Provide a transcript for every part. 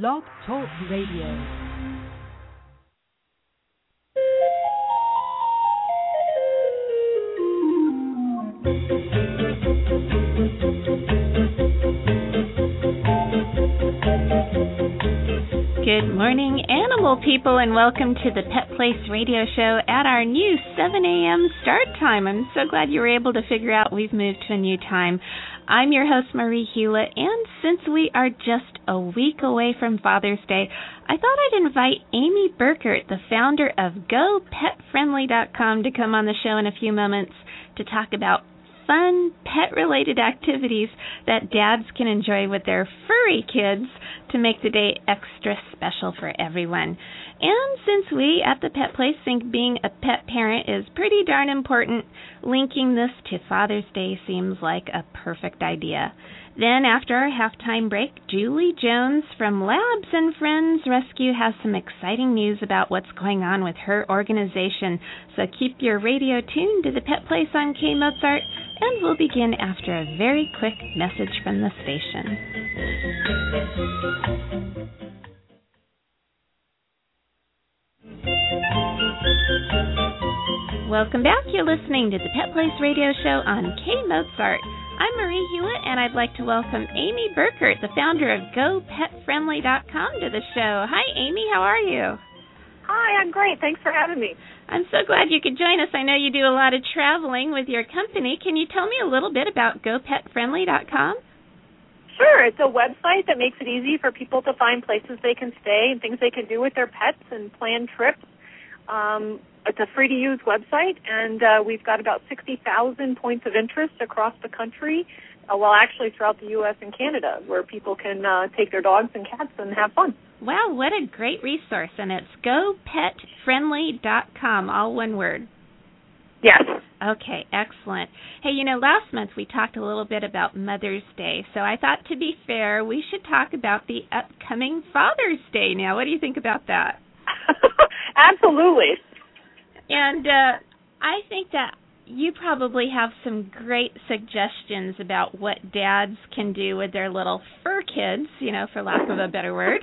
Blog Talk Radio. Good morning, animal people, and welcome to the Pet Place Radio Show at our new 7 a.m. start time. I'm so glad you were able to figure out we've moved to a new time. I'm your host, Marie Hulett, and since we are just a week away from Father's Day, I thought I'd invite Amy Burkert, the founder of GoPetFriendly.com, to come on the show in a few moments to talk about fun pet related activities that dads can enjoy with their furry kids to make the day extra special for everyone. And since we at the Pet Place think being a pet parent is pretty darn important, linking this to Father's Day seems like a perfect idea. Then, after our halftime break, Julie Jones from Labs and Friends Rescue has some exciting news about what's going on with her organization. So keep your radio tuned to the Pet Place on K Mozart, and we'll begin after a very quick message from the station. Welcome back. You're listening to the Pet Place Radio Show on K Mozart. I'm Marie Hulett, and I'd like to welcome Amy Burkert, the founder of GoPetFriendly.com, to the show. Hi, Amy. How are you? Hi, I'm great. Thanks for having me. I'm so glad you could join us. I know you do a lot of traveling with your company. Can you tell me a little bit about GoPetFriendly.com? Sure. It's a website that makes it easy for people to find places they can stay and things they can do with their pets and plan trips. Um, it's a free to use website, and uh, we've got about 60,000 points of interest across the country. Uh, well, actually, throughout the U.S. and Canada, where people can uh, take their dogs and cats and have fun. Wow, what a great resource. And it's gopetfriendly.com, all one word. Yes. Okay, excellent. Hey, you know, last month we talked a little bit about Mother's Day, so I thought to be fair, we should talk about the upcoming Father's Day now. What do you think about that? Absolutely. And uh, I think that you probably have some great suggestions about what dads can do with their little fur kids, you know, for lack of a better word.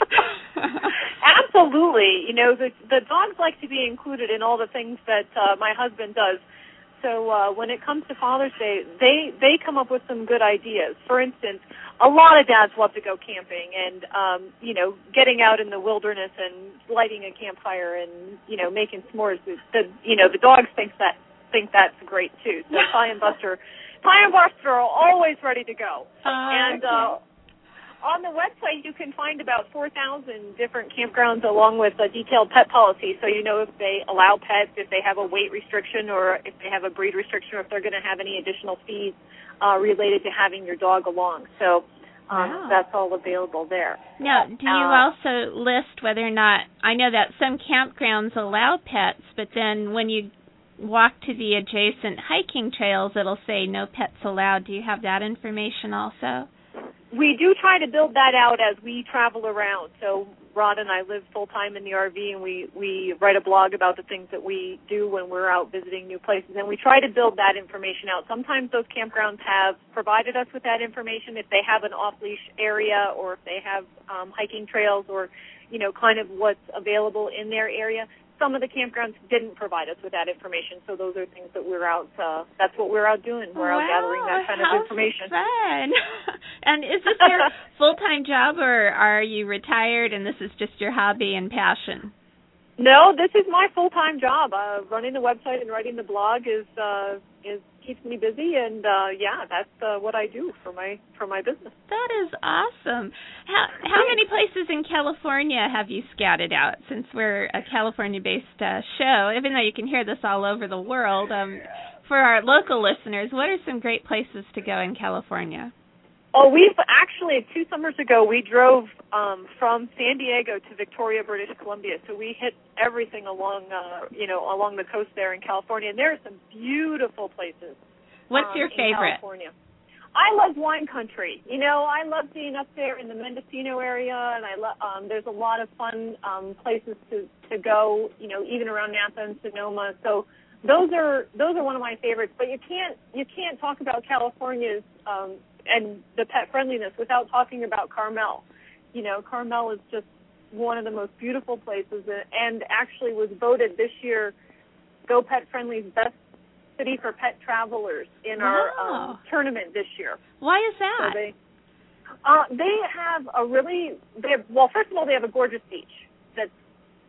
Absolutely. You know, the the dogs like to be included in all the things that uh, my husband does. So uh, when it comes to Father's Day, they they come up with some good ideas. For instance, a lot of dads love to go camping and um, you know getting out in the wilderness and lighting a campfire and you know making s'mores. The, the you know the dogs think that think that's great too. So Ty and Buster, Ty and Buster are always ready to go. Uh, and uh, on the website, you can find about 4,000 different campgrounds along with a detailed pet policy. So you know if they allow pets, if they have a weight restriction, or if they have a breed restriction, or if they're going to have any additional fees uh, related to having your dog along. So um, Wow. that's all available there. Now, do you Uh, also list whether or not I know that some campgrounds allow pets, but then when you walk to the adjacent hiking trails, it'll say no pets allowed. Do you have that information also? We do try to build that out as we travel around. So Rod and I live full time in the RV, and we we write a blog about the things that we do when we're out visiting new places, and we try to build that information out. Sometimes those campgrounds have provided us with that information if they have an off leash area, or if they have um, hiking trails, or you know, kind of what's available in their area. Some of the campgrounds didn't provide us with that information, so those are things that we're out. Uh, that's what we're out doing. We're out gathering that kind of information. Fun. and is this your full time job, or are you retired and this is just your hobby and passion? No, this is my full time job. Uh, running the website and writing the blog is uh, is keeps me busy, and uh, yeah, that's uh, what I do for my for my business. That is awesome. How how many places in California have you scouted out? Since we're a California-based uh, show, even though you can hear this all over the world, um, for our local listeners, what are some great places to go in California? Oh, we've actually two summers ago we drove um, from San Diego to Victoria, British Columbia. So we hit everything along uh, you know along the coast there in California, and there are some beautiful places. What's um, your favorite? California. I love wine country. You know, I love being up there in the Mendocino area, and I love. Um, there's a lot of fun um, places to to go. You know, even around Napa and Sonoma. So those are those are one of my favorites. But you can't you can't talk about California's um, and the pet friendliness without talking about Carmel. You know, Carmel is just one of the most beautiful places, and actually was voted this year Go Pet Friendly's best city for pet travelers in our um, tournament this year. Why is that? So they, uh, they have a really they have, well, first of all, they have a gorgeous beach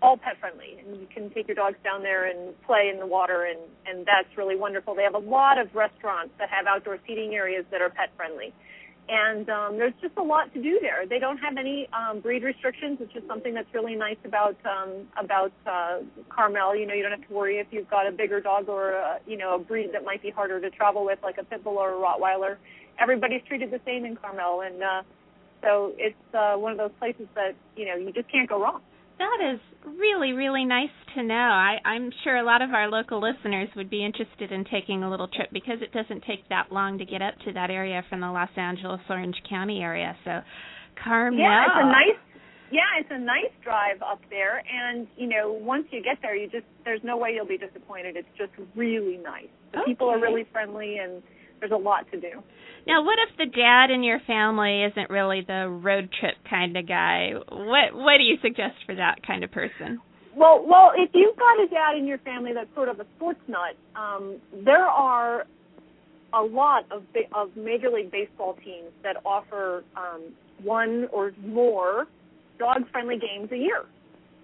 all pet friendly, and you can take your dogs down there and play in the water, and and that's really wonderful. They have a lot of restaurants that have outdoor seating areas that are pet friendly and um, there's just a lot to do there. They don't have any um, breed restrictions, which is something that's really nice about um, about uh, Carmel. You know, you don't have to worry if you've got a bigger dog or a, you know a breed that might be harder to travel with, like a pit bull or a Rottweiler. Everybody's treated the same in Carmel, and uh, so it's uh, one of those places that you know you just can't go wrong. That is really, really nice to know. I, I'm sure a lot of our local listeners would be interested in taking a little trip because it doesn't take that long to get up to that area from the Los Angeles Orange County area. So, Carmel. Yeah, it's a nice. Yeah, it's a nice drive up there, and you know, once you get there, you just there's no way you'll be disappointed. It's just really nice. The okay. people are really friendly, and there's a lot to do. Now, what if the dad in your family isn't really the road trip kind of guy? What what do you suggest for that kind of person? Well, well, if you've got a dad in your family that's sort of a sports nut, um, there are a lot of of Major League Baseball teams that offer um, one or more dog-friendly games a year.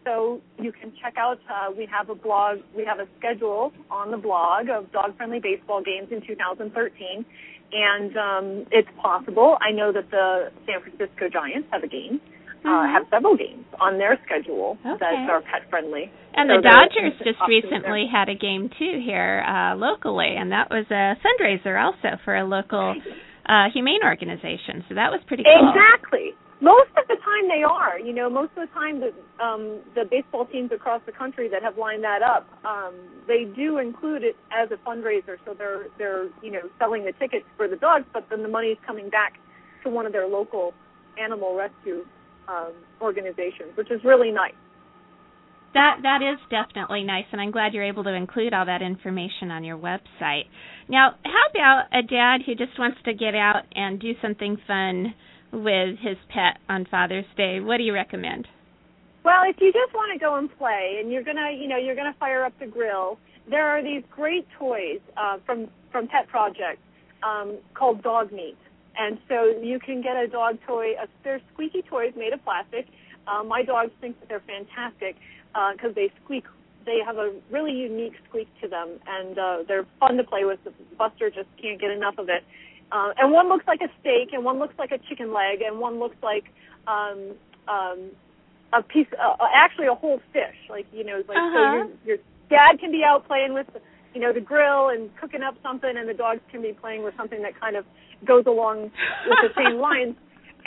So you can check out. Uh, we have a blog. We have a schedule on the blog of dog-friendly baseball games in 2013 and um, it's possible. I know that the San Francisco Giants have a game, uh, mm-hmm. uh, have several games on their schedule okay. that are pet friendly. And so the Dodgers just recently had a game too here uh, locally, and that was a fundraiser also for a local uh, humane organization. So that was pretty cool. Exactly. Most of the time they are. You know, most of the time the um, the baseball teams across the country that have lined that up, um, they do include it as a fundraiser. So they're they're you know selling the tickets for the dogs, but then the money is coming back to one of their local animal rescue um, organizations, which is really nice. That that is definitely nice, and I'm glad you're able to include all that information on your website. Now, how about a dad who just wants to get out and do something fun? With his pet on Father's Day, what do you recommend? Well, if you just want to go and play and you're gonna, you know, you're gonna fire up the grill, there are these great toys uh, from from Pet Projekt um, called Dog Meat, and so you can get a dog toy. Uh, they're squeaky toys made of plastic. Uh, my dogs think that they're fantastic because uh, they squeak. They have a really unique squeak to them, and uh, they're fun to play with. Buster just can't get enough of it. Uh, and one looks like a steak, and one looks like a chicken leg, and one looks like um, um, a piece, uh, uh actually a whole fish. Like you know, like uh-huh. so your your dad can be out playing with, you know, the grill and cooking up something, and the dogs can be playing with something that kind of goes along with the same lines.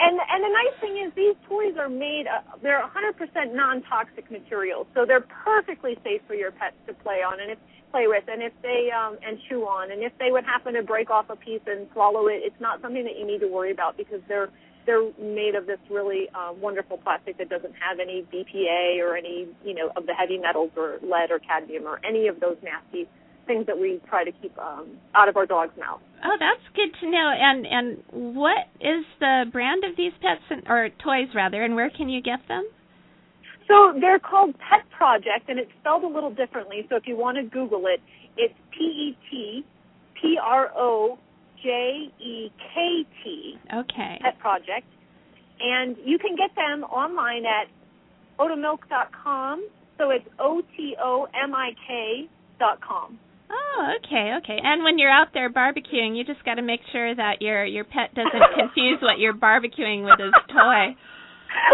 And and the nice thing is these toys are made. Uh, they're 100% non-toxic materials, so they're perfectly safe for your pets to play on. And if play with and if they um and chew on and if they would happen to break off a piece and swallow it it's not something that you need to worry about because they're they're made of this really uh, wonderful plastic that doesn't have any BPA or any you know of the heavy metals or lead or cadmium or any of those nasty things that we try to keep um out of our dog's mouth. Oh, that's good to know. And and what is the brand of these pets and, or toys rather and where can you get them? So they're called Pet Projekt, and it's spelled a little differently. So if you want to Google it, it's P E T P R O J E K T. Okay. Pet Projekt, and you can get them online at otomik.com. So it's O T O M I K dot com. Oh, okay, okay. And when you're out there barbecuing, you just got to make sure that your your pet doesn't confuse what you're barbecuing with his toy.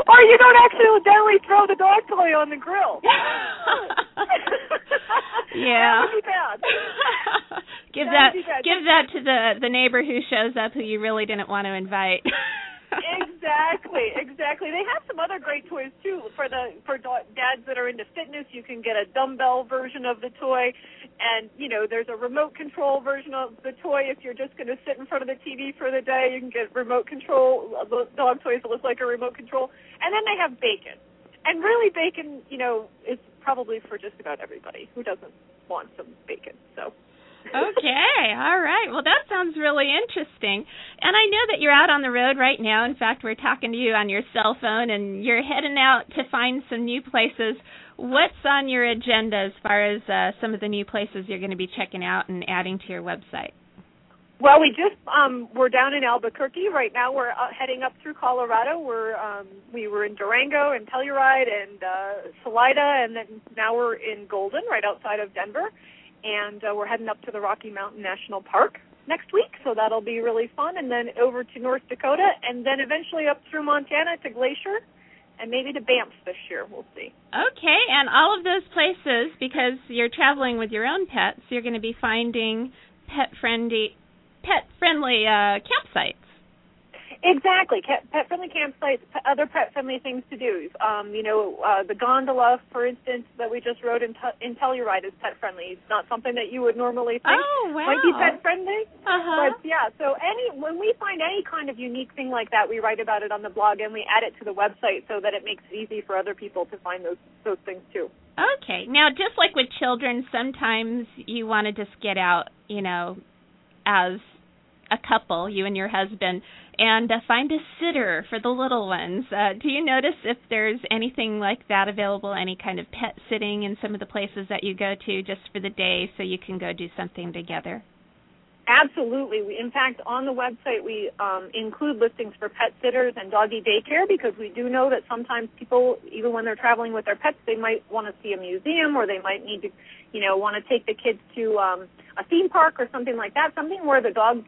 or you don't accidentally throw the dog toy on the grill. yeah. That would be bad. give that, that give that to the the neighbor who shows up who you really didn't want to invite. Exactly, exactly. They have some other great toys too for the for dads that are into fitness. You can get a dumbbell version of the toy, and you know there's a remote control version of the toy. If you're just going to sit in front of the TV for the day, you can get remote control dog toys that look like a remote control. And then they have bacon, and really bacon, you know, is probably for just about everybody who doesn't want some bacon. So okay, all right. Well, that sounds really interesting. And I know that you're out on the road right now. In fact, we're talking to you on your cell phone, and you're heading out to find some new places. What's on your agenda as far as uh, some of the new places you're going to be checking out and adding to your website? Well, we just um, we're down in Albuquerque right now. We're uh, heading up through Colorado. We're um, we were in Durango and Telluride and uh, Salida, and then now we're in Golden, right outside of Denver, and uh, we're heading up to the Rocky Mountain National Park next week. So that'll be really fun, and then over to North Dakota, and then eventually up through Montana to Glacier, and maybe to Banff this year. We'll see. Okay, and all of those places because you're traveling with your own pets, you're going to be finding pet friendly pet friendly uh, campsites. Exactly, pet friendly campsites, other pet friendly things to do. Um, you know, uh, the gondola, for instance, that we just rode in, t- in Telluride is pet friendly. It's not something that you would normally think oh, wow. might be pet friendly. Uh-huh. But yeah, so any when we find any kind of unique thing like that, we write about it on the blog and we add it to the website so that it makes it easy for other people to find those those things too. Okay. Now, just like with children, sometimes you want to just get out, you know, as a couple, you and your husband, and uh, find a sitter for the little ones. Uh, do you notice if there's anything like that available, any kind of pet sitting in some of the places that you go to just for the day so you can go do something together? Absolutely. We, in fact, on the website, we um, include listings for pet sitters and doggy daycare because we do know that sometimes people, even when they're traveling with their pets, they might want to see a museum or they might need to, you know, want to take the kids to um, a theme park or something like that, something where the dog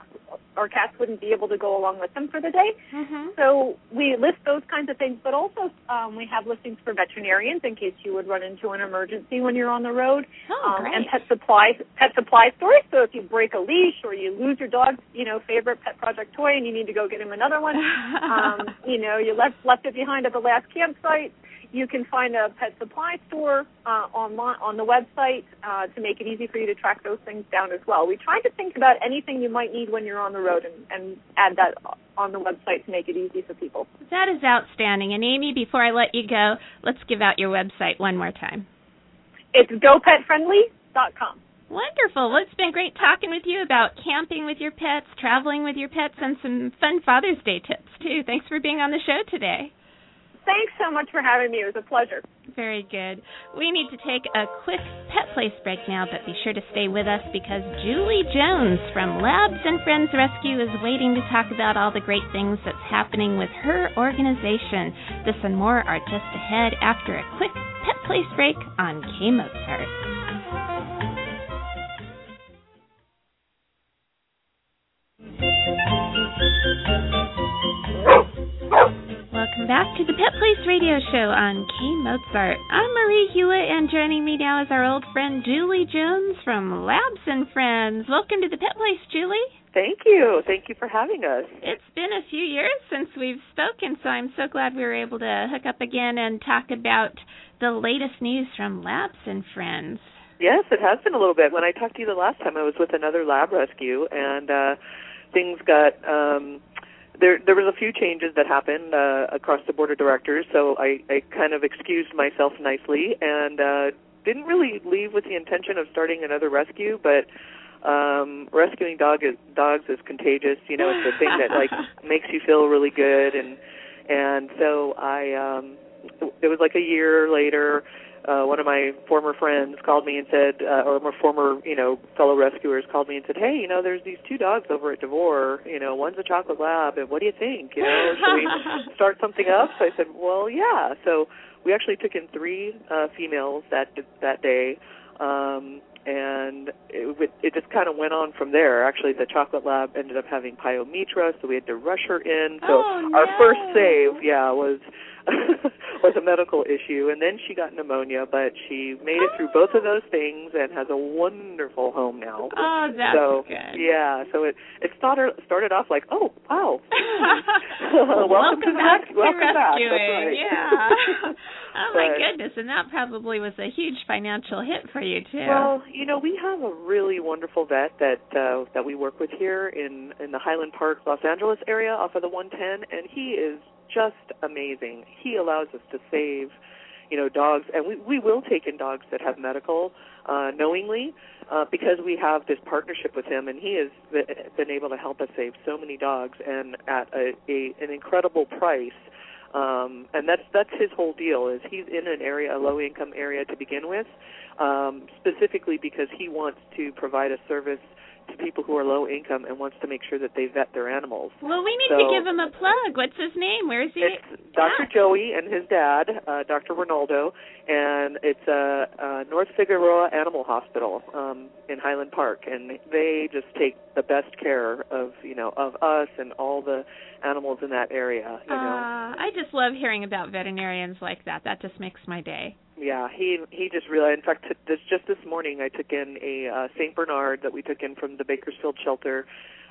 or cats wouldn't be able to go along with them for the day. Mm-hmm. So we list those kinds of things, but also um, we have listings for veterinarians in case you would run into an emergency when you're on the road, oh, um, and pet supply pet supply stores. So if you break a leash or you lose your dog's you know favorite pet project toy and you need to go get him another one, um, you know you left left it behind at the last campsite you can find a pet supply store uh, online on the website uh, to make it easy for you to track those things down as well. We try to think about anything you might need when you're on the road and, and add that on the website to make it easy for people. That is outstanding. And Amy, before I let you go, let's give out your website one more time. It's gopetfriendly.com. Wonderful. Well, it's been great talking with you about camping with your pets, traveling with your pets, and some fun Father's Day tips, too. Thanks for being on the show today. Thanks so much for having me. It was a pleasure. Very good. We need to take a quick Pet Place break now, but be sure to stay with us because Julie Jones from Labs and Friends Rescue is waiting to talk about all the great things that's happening with her organization. This and more are just ahead after a quick Pet Place break on K Mozart. Radio Show on K Mozart. I'm Marie Hulett, and joining me now is our old friend Julie Jones from Labs and Friends. Welcome to the Pet Place, Julie. Thank you. Thank you for having us. It's been a few years since we've spoken, so I'm so glad we were able to hook up again and talk about the latest news from Labs and Friends. Yes, it has been a little bit. When I talked to you the last time, I was with another lab rescue, and uh, things got um, there there was a few changes that happened uh, across the board of directors, so I, I kind of excused myself nicely and uh, didn't really leave with the intention of starting another rescue, but um rescuing dog is dogs is contagious you know it's a thing that like makes you feel really good and and so i um it was like a year later uh, one of my former friends called me and said, uh, or my former, you know, fellow rescuers called me and said, hey, you know, there's these two dogs over at Devore. You know, one's a chocolate lab, and what do you think? You know, should we start something up? So I said, well, yeah. So we actually took in three uh, females that that day. Um, and it, it just kind of went on from there. Actually, the chocolate lab ended up having pyometra, so we had to rush her in. So oh, our first save, yeah, was medical issue, and then she got pneumonia, but she made it through both of those things and has a wonderful home now. Oh, that's so good. yeah, so it it started started off like, oh wow, welcome, welcome, to back. Welcome to back. rescuing. That's right. Yeah. oh my But- goodness, and that probably was a huge financial hit for you too. Well, you know, we have a really wonderful vet that uh, that we work with here in in the Highland Park, Los Angeles area, off of the 110, and he is just amazing. He allows us to save, you know dogs, and we we will take in dogs that have medical uh, knowingly uh, because we have this partnership with him, and he has been able to help us save so many dogs and at a, a an incredible price. Um, and that's that's his whole deal is he's in an area, a low income area to begin with, um, specifically because he wants to provide a service to people who are low income and wants to make sure that they vet their animals. Well, we need so, to give him a plug. What's his name? Where is he? It's Dr. Joey and his dad, uh, Dr. Ronaldo, and it's uh, uh, North Figueroa Animal Hospital um, in Highland Park, and they just take the best care of you know of us and all the animals in that area. You know, uh, I just love hearing about veterinarians like that. That just makes my day. Yeah, he he just really. In fact, this just this morning I took in a uh, Saint Bernard that we took in from the Bakersfield shelter.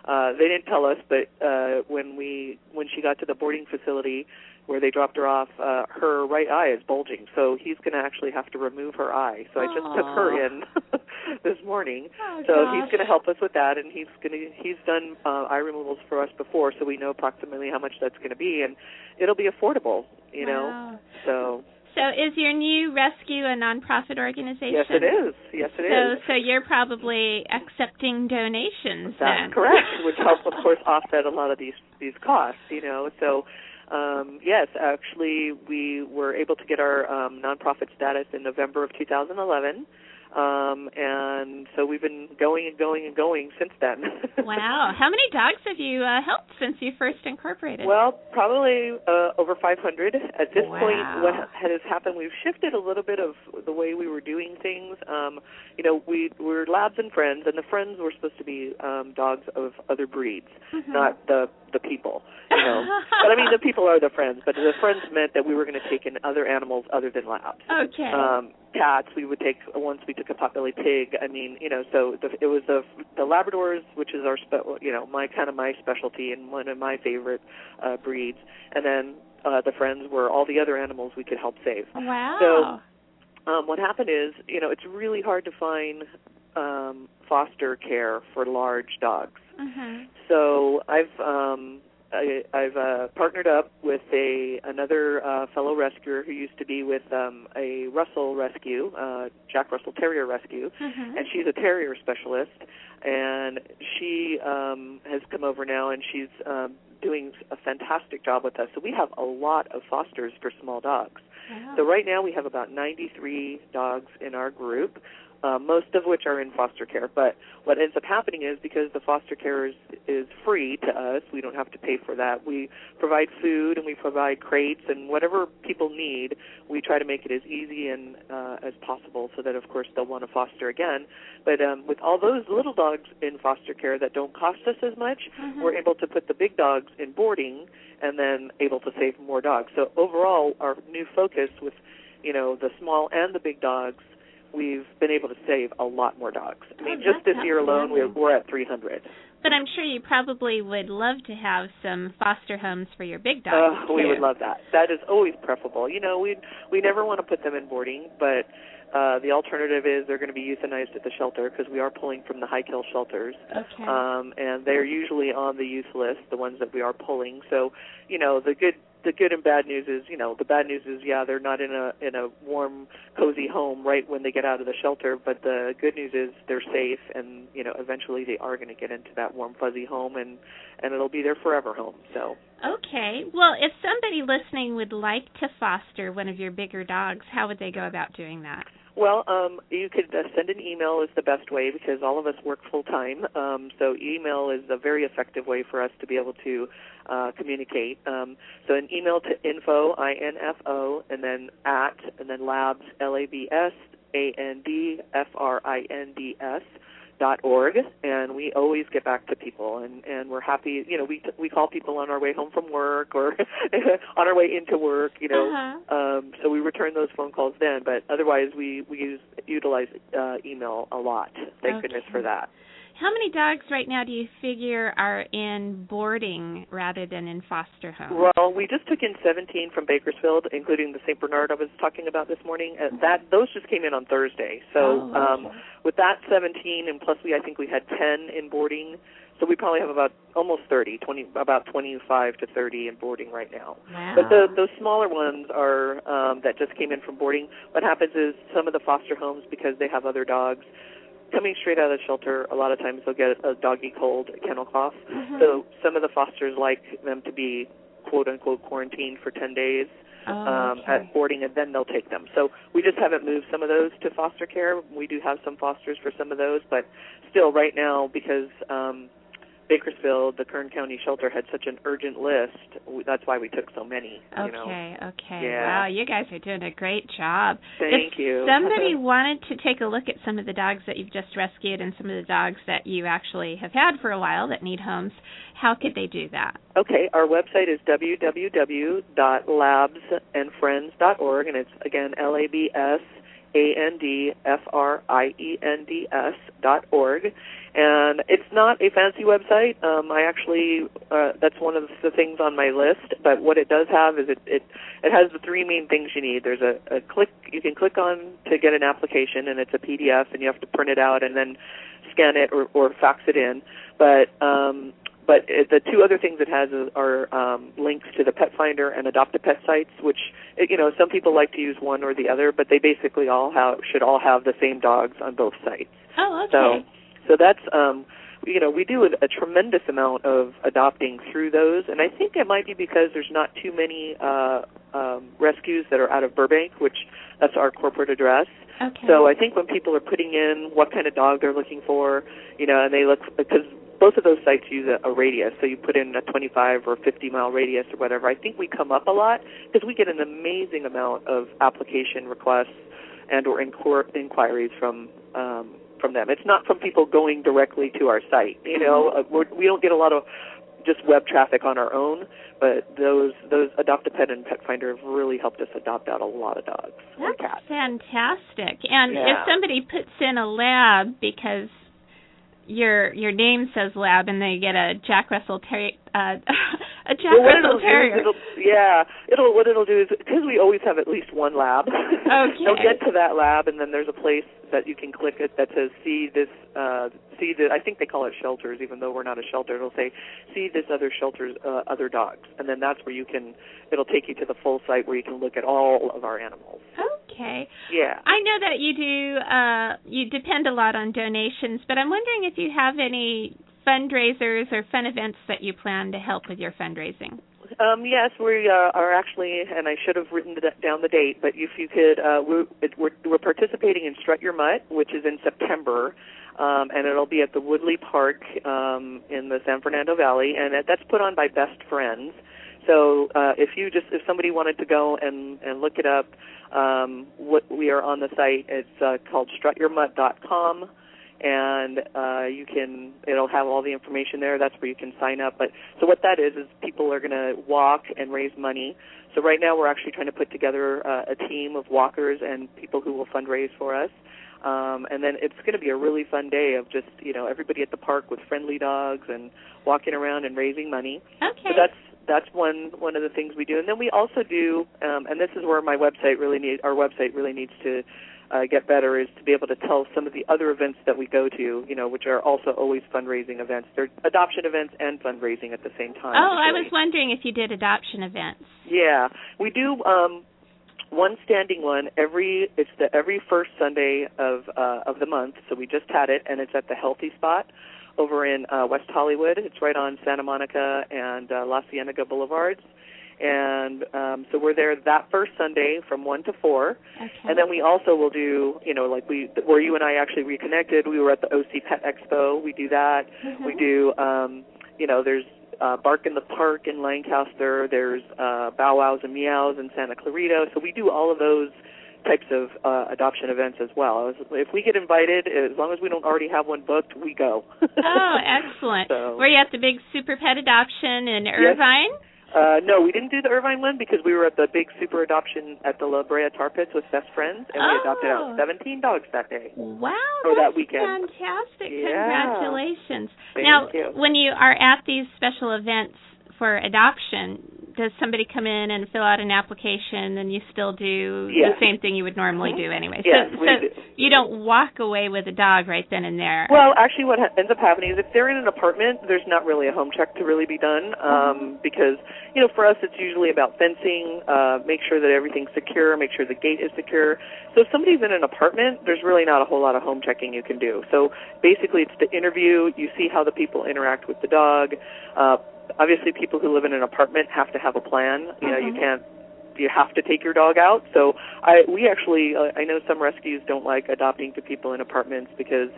Uh, they didn't tell us, but uh, when we when she got to the boarding facility where they dropped her off, uh, her right eye is bulging, so he's going to actually have to remove her eye. So I just took her in this morning. Oh, so gosh. he's going to help us with that, and he's going to he's done uh, eye removals for us before, so we know approximately how much that's going to be, and it'll be affordable, you know. So So is your new rescue a nonprofit organization? yes, it is. Yes, it is. so, so you're probably accepting donations That's then. correct, which helps, of course, offset a lot of these these costs. You know, so um, yes, actually, we were able to get our um, nonprofit status in November of 2011. Um, and so we've been going and going and going since then. wow. How many dogs have you uh, helped since you first incorporated? Well, probably uh, over 500. At this Wow. point, what has happened, we've shifted a little bit of the way we were doing things. Um, you know, we we're labs and friends, and the friends were supposed to be um, dogs of other breeds, Mhm. not the the people. You know, but I mean, the people are the friends. But the friends meant that we were going to take in other animals other than labs. Okay. Um, cats, we would take once we took a potbelly pig. I mean, you know, so the, it was the the Labradors, which is our spe- you know my kind of my specialty and one of my favorite uh, breeds, and then uh, the friends were all the other animals we could help save. wow. So um, what happened is, you know, it's really hard to find um, foster care for large dogs. Mhm. So I've um, I, I've uh, partnered up with a another uh, fellow rescuer who used to be with um, a Russell Rescue, uh, Jack Russell Terrier Rescue, Mhm. and she's a terrier specialist. And she um, has come over now, and she's um, doing a fantastic job with us. So we have a lot of fosters for small dogs. Wow. So right now we have about 93 dogs in our group, uh, most of which are in foster care. But what ends up happening is because the foster care is, is free to us, we don't have to pay for that. We provide food and we provide crates and whatever people need. We try to make it as easy and uh, as possible so that of course they'll want to foster again. But um, with all those little dogs in foster care that don't cost us as much, Mhm. we're able to put the big dogs in boarding and then able to save more dogs. So overall, our new focus with, you know, the small and the big dogs, we've been able to save a lot more dogs. I mean, Oh, just this year alone, we're, we're at 300. But I'm sure you probably would love to have some foster homes for your big dogs. Uh, we would love that. That is always preferable. You know, we we never want to put them in boarding, but uh, the alternative is they're going to be euthanized at the shelter because we are pulling from the high kill shelters. Okay. um, and they're usually on the euth list, the ones that we are pulling. So, you know, the good the good and bad news is, you know, the bad news is, yeah, they're not in a in a warm, cozy home right when they get out of the shelter. But the good news is they're safe, and you know, eventually they are going to get into that warm, fuzzy home, and and it'll be their forever home. So, Okay. Well, if somebody listening would like to foster one of your bigger dogs, how would they go about doing that? Well, um, you could uh, send an email is the best way because all of us work full time. Um, so email is a very effective way for us to be able to uh, communicate. Um, so an email to info i n f o and then at and then labs l a b s a n d f r i n d s dot org and we always get back to people and and we're happy you know we we call people on our way home from work or on our way into work you know Uh-huh. um, so we return those phone calls then, but otherwise we we use utilize uh, email a lot. Thank goodness for that. How many dogs right now do you figure are in boarding rather than in foster homes? Well, we just took in 17 from Bakersfield, including the St. Bernard I was talking about this morning. And that those just came in on Thursday. So Oh, okay. um, with that 17, and plus we I think we had 10 in boarding. So we probably have about almost 30, 20, about 25 to 30 in boarding right now. Wow. But the those smaller ones are um, that just came in from boarding. What happens is some of the foster homes, because they have other dogs, coming straight out of the shelter, a lot of times they'll get a doggy cold, a kennel cough. Mhm. So some of the fosters like them to be quote unquote quarantined for 10 days oh, um, okay. at boarding, and then they'll take them. So we just haven't moved some of those to foster care. We do have some fosters for some of those, but still, right now, because um, Bakersfield, the Kern County shelter, had such an urgent list, that's why we took so many. You know. Okay, okay. Yeah. Wow, you guys are doing a great job. Thank if you. somebody wanted to take a look at some of the dogs that you've just rescued and some of the dogs that you actually have had for a while that need homes, how could they do that? Okay, our website is www.labsandfriends.org, and it's again L A B S A N D F R I E N D S dot org. And it's not a fancy website. Um, I actually uh, that's one of the things on my list. But what it does have is it it, it has the three main things you need. There's a, a click you can click on to get an application, and it's a PDF, and you have to print it out and then scan it or, or fax it in. But um, but it, the two other things it has is, are um, links to the Pet Finder and Adopt a Pet sites, which it, you know some people like to use one or the other, but they basically all have should all have the same dogs on both sites. Oh, okay. So so that's um, you know we do a, a tremendous amount of adopting through those, and I think it might be because there's not too many uh, um, rescues that are out of Burbank, which that's our corporate address. okay. So I think when people are putting in what kind of dog they're looking for, you know, and they look because both of those sites use a, a radius, so you put in a 25 or 50 mile radius or whatever. I think we come up a lot because we get an amazing amount of application requests and or inquir- inquiries from um, from them. It's not from people going directly to our site. You know, uh, we're, we don't get a lot of just web traffic on our own, but those those Adopt a Pet and Pet Finder have really helped us adopt out a lot of dogs That's cats. fantastic. And if somebody puts in a lab because your your name says lab and they get a Jack Russell Terrier, uh, a Jack well, Russell it'll Terrier. it'll, yeah, it'll what it'll do is because we always have at least one lab. Okay. They'll get to that lab, and then there's a place that you can click it that says see this uh see the I think they call it shelters, even though we're not a shelter. It'll say see this other shelters uh, other dogs, and then that's where you can. It'll take you to the full site where you can look at all of our animals. Okay. Yeah. I know that you do uh you depend a lot on donations, but I'm wondering if you have any fundraisers or fun events that you plan to help with your fundraising. Um, yes, we uh, are actually, and I should have written the, down the date, but if you could, uh, we're, we're, we're participating in Strut Your Mutt, which is in September, um, and it'll be at the Woodley Park um, in the San Fernando Valley, and that- that's put on by Best Friends. So uh, if you just if somebody wanted to go and and look it up, um, what we are on the site. It's uh, called strutyourmutt.com and uh, you can it'll have all the information there. That's where you can sign up. But so what that is is people are going to walk and raise money. So right now we're actually trying to put together uh, a team of walkers and people who will fundraise for us. Um, and then it's going to be a really fun day of just you know everybody at the park with friendly dogs and walking around and raising money. Okay. So that's that's one one of the things we do, and then we also do, um, and this is where my website really needs our website really needs to uh, get better is to be able to tell some of the other events that we go to, you know, which are also always fundraising events. They're adoption events and fundraising at the same time. Oh, I was wondering if you did adoption events. Yeah, we do um, one standing one every. It's the every first Sunday of uh, of the month. So we just had it, and it's at the Healthy Spot over in uh, West Hollywood. It's right on Santa Monica and uh, La Cienega Boulevards. And um, so we're there that first Sunday from one to four, Okay. and then we also will do, you know, like we where you and I actually reconnected. We were at the OC Pet Expo. We do that. Mhm. We do, um, you know, there's uh, Bark in the Park in Lancaster. There's uh, Bow Wows and Meows in Santa Clarita. So we do all of those types of uh, adoption events as well. If we get invited, as long as we don't already have one booked, we go. Oh, excellent. So- Were you at the big Super Pet Adoption in Yes. Irvine? Uh, no, we didn't do the Irvine one because we were at the big super adoption at the La Brea Tar Pits with best friends, and we adopted out 17 dogs that day. Wow, For that that's weekend. fantastic. Yeah. Congratulations. Thank now, you. when you are at these special events for adoption, does somebody come in and fill out an application, and you still do yes. the same thing you would normally do anyway. Yes, so, so do. you don't walk away with a dog right then and there. Well, actually, what ha- ends up happening is if they're in an apartment, there's not really a home check to really be done um, because you know for us it's usually about fencing, uh, make sure that everything's secure, make sure the gate is secure. So if somebody's in an apartment, there's really not a whole lot of home checking you can do. So basically, it's the interview. You see how the people interact with the dog. Uh, obviously, people who live in an apartment have to have a plan. You know, you Mhm. can't you have to take your dog out. So I we actually uh, I know some rescues don't like adopting to people in apartments because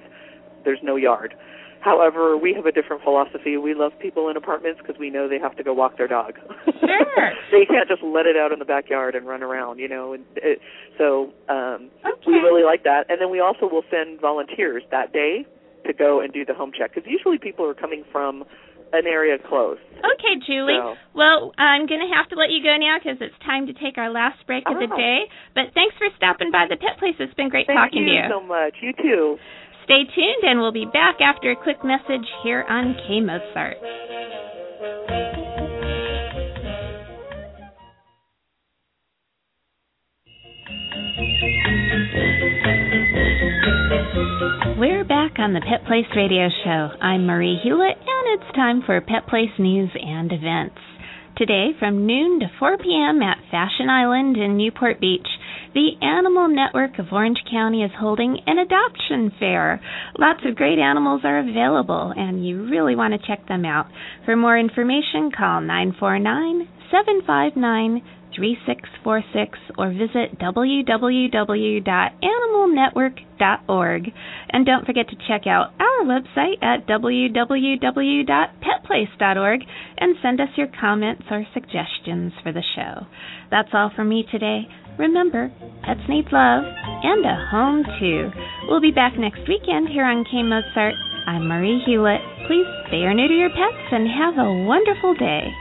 there's no yard. However, we have a different philosophy. We love people in apartments because we know they have to go walk their dog. Sure. they can't just let it out in the backyard and run around, you know. And it, so um Okay. we really like that. And then we also will send volunteers that day to go and do the home check because usually people are coming from an area close. Okay, Julie. So- Well, I'm going to have to let you go now because it's time to take our last break of the Oh. day. But thanks for stopping by the Pet Place. It's been great Thank talking you to you. Thank you so much. You too. Stay tuned, and we'll be back after a quick message here on K Mozart. We're back on the Pet Place Radio Show. I'm Marie Hulett, and it's time for Pet Place news and events. Today, from noon to 4 p.m. at Fashion Island in Newport Beach, the Animal Network of Orange County is holding an adoption fair. Lots of great animals are available, and you really want to check them out. For more information, call 949 759 3646 or visit www.animalnetwork.org. And don't forget to check out our website at www.petplace.org and send us your comments or suggestions for the show. That's all from me today. Remember, pets need love and a home too. We'll be back next weekend here on K Mozart. I'm Marie Hulett. Please spay or neuter your pets and have a wonderful day.